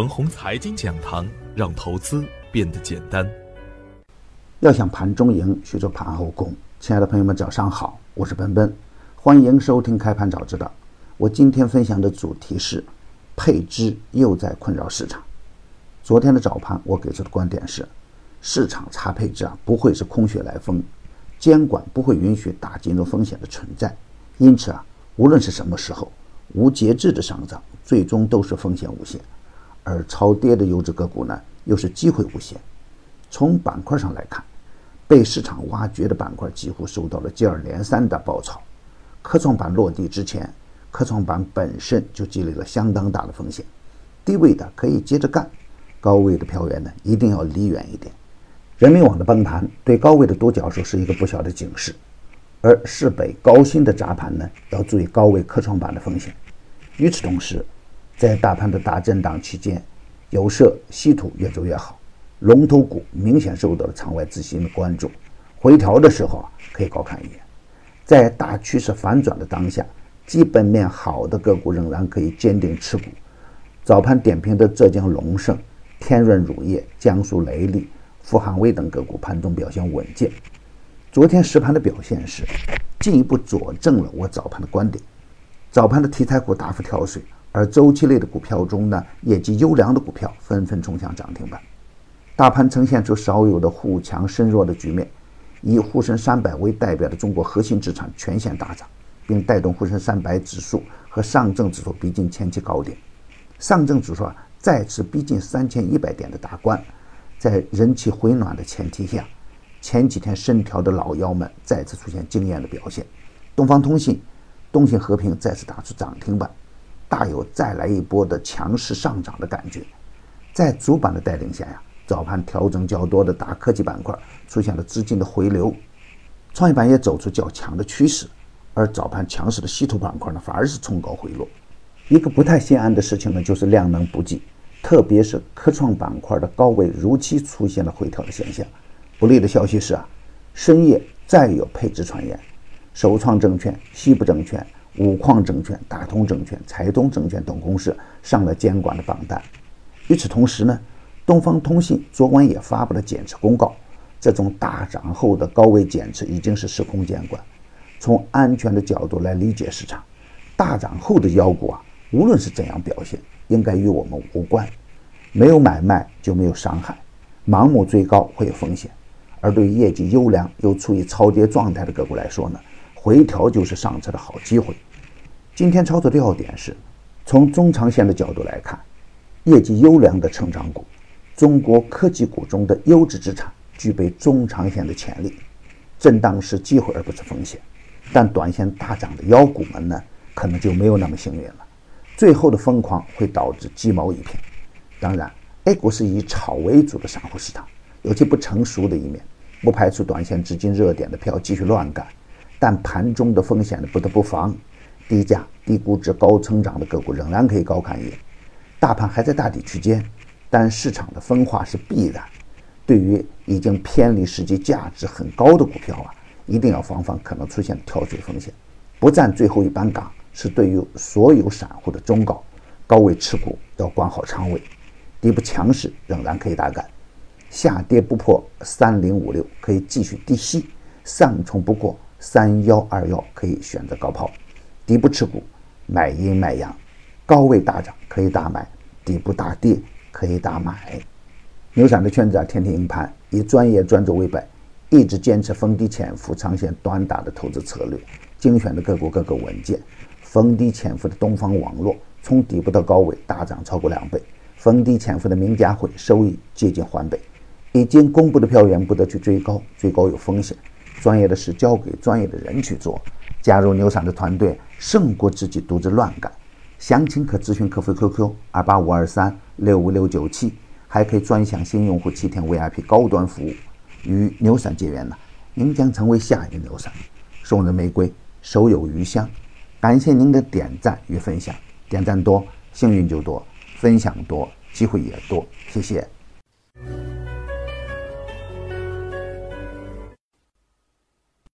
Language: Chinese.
腾宏财经讲堂，让投资变得简单。要想盘中赢，需做盘后功。亲爱的朋友们，早上好，我是奔奔，欢迎收听开盘早知道。我今天分享的主题是配置又在困扰市场。昨天的早盘，我给出的观点是，市场差配置啊，不会是空穴来风，监管不会允许大金融风险的存在。因此啊，无论是什么时候，无节制的上涨，最终都是风险无限；而超跌的优质个股呢，又是机会无限。从板块上来看。被市场挖掘的板块几乎受到了接二连三的爆炒。科创板落地之前，科创板本身就积累了相当大的风险，低位的可以接着干，高位的票源呢一定要离远一点。人民网的崩盘对高位的独角兽是一个不小的警示，而市北高新的砸盘呢要注意高位科创板的风险。与此同时，在大盘的大震荡期间，有色、稀土越做越好。龙头股明显受到了场外资金的关注，回调的时候啊，可以高看一眼。在大趋势反转的当下，基本面好的个股仍然可以坚定持股。早盘点评的浙江龙盛、天润乳业、江苏雷利、富汉威等个股盘中表现稳健。昨天实盘的表现是进一步佐证了我早盘的观点。早盘的题材股大幅跳水，而周期类的股票中呢，业绩优良的股票纷纷冲向涨停板。大盘呈现出少有的互强深弱的局面，以沪深三百为代表的中国核心资产全线大涨，并带动沪深三百指数和上证指数逼近前期高点。上证指数啊再次逼近三千一百点的大关，在人气回暖的前提下，前几天深调的老妖们再次出现惊艳的表现。东方通信、东信和平再次打出涨停板，大有再来一波的强势上涨的感觉。在主板的带领下呀。早盘调整较多的大科技板块出现了资金的回流，创业板也走出较强的趋势，而早盘强势的稀土板块呢反而是冲高回落。一个不太心安的事情呢就是量能不济，特别是科创板块的高位如期出现了回调的现象。不利的消息是啊，深夜再有配置传言，首创证券、西部证券、五矿证券、大通证券、财通证券等公司上了监管的榜单。与此同时呢。东方通信昨晚也发布了减持公告，这种大涨后的高位减持已经是时空监管。从安全的角度来理解市场，大涨后的妖股啊，无论是怎样表现，应该与我们无关。没有买卖就没有伤害，盲目追高会有风险。而对业绩优良又处于超跌状态的个股来说呢，回调就是上车的好机会。今天操作的要点是，从中长线的角度来看，业绩优良的成长股。中国科技股中的优质资产具备中长线的潜力，震荡是机会而不是风险。但短线大涨的妖股们呢，可能就没有那么幸运了。最后的疯狂会导致鸡毛一片。当然，A 股是以炒为主的散户市场，有其不成熟的一面，不排除短线资金热点的票继续乱干。但盘中的风险呢，不得不防。低价、低估值、高成长的个股仍然可以高看一眼。大盘还在大底区间。但市场的分化是必然，对于已经偏离实际价值很高的股票啊，一定要防范可能出现的跳水风险。不占最后一班岗是对于所有散户的忠告。高位持股要管好仓位，底部强势仍然可以大干，下跌不破三零五六可以继续低吸，上冲不过三幺二幺可以选择高抛。底部持股买阴卖阳，高位大涨可以大买，底部大跌。可以大买，牛散的圈子啊，天天赢盘，以专业专注为本，一直坚持逢低潜伏、长线短打的投资策略，精选的个股个个稳健。逢低潜伏的东方网络，从底部到高位大涨超过两倍；逢低潜伏的名家汇，收益接近翻倍。已经公布的票源不得去追高，追高有风险。专业的事交给专业的人去做，加入牛散的团队，胜过自己独自乱干。详情可咨询客服 QQ 二八五二三六五六九七，还可以专享新用户七天 VIP 高端服务。与牛散结缘呢，您将成为下一个牛散。送人玫瑰，手有余香。感谢您的点赞与分享，点赞多幸运就多，分享多机会也多。谢谢。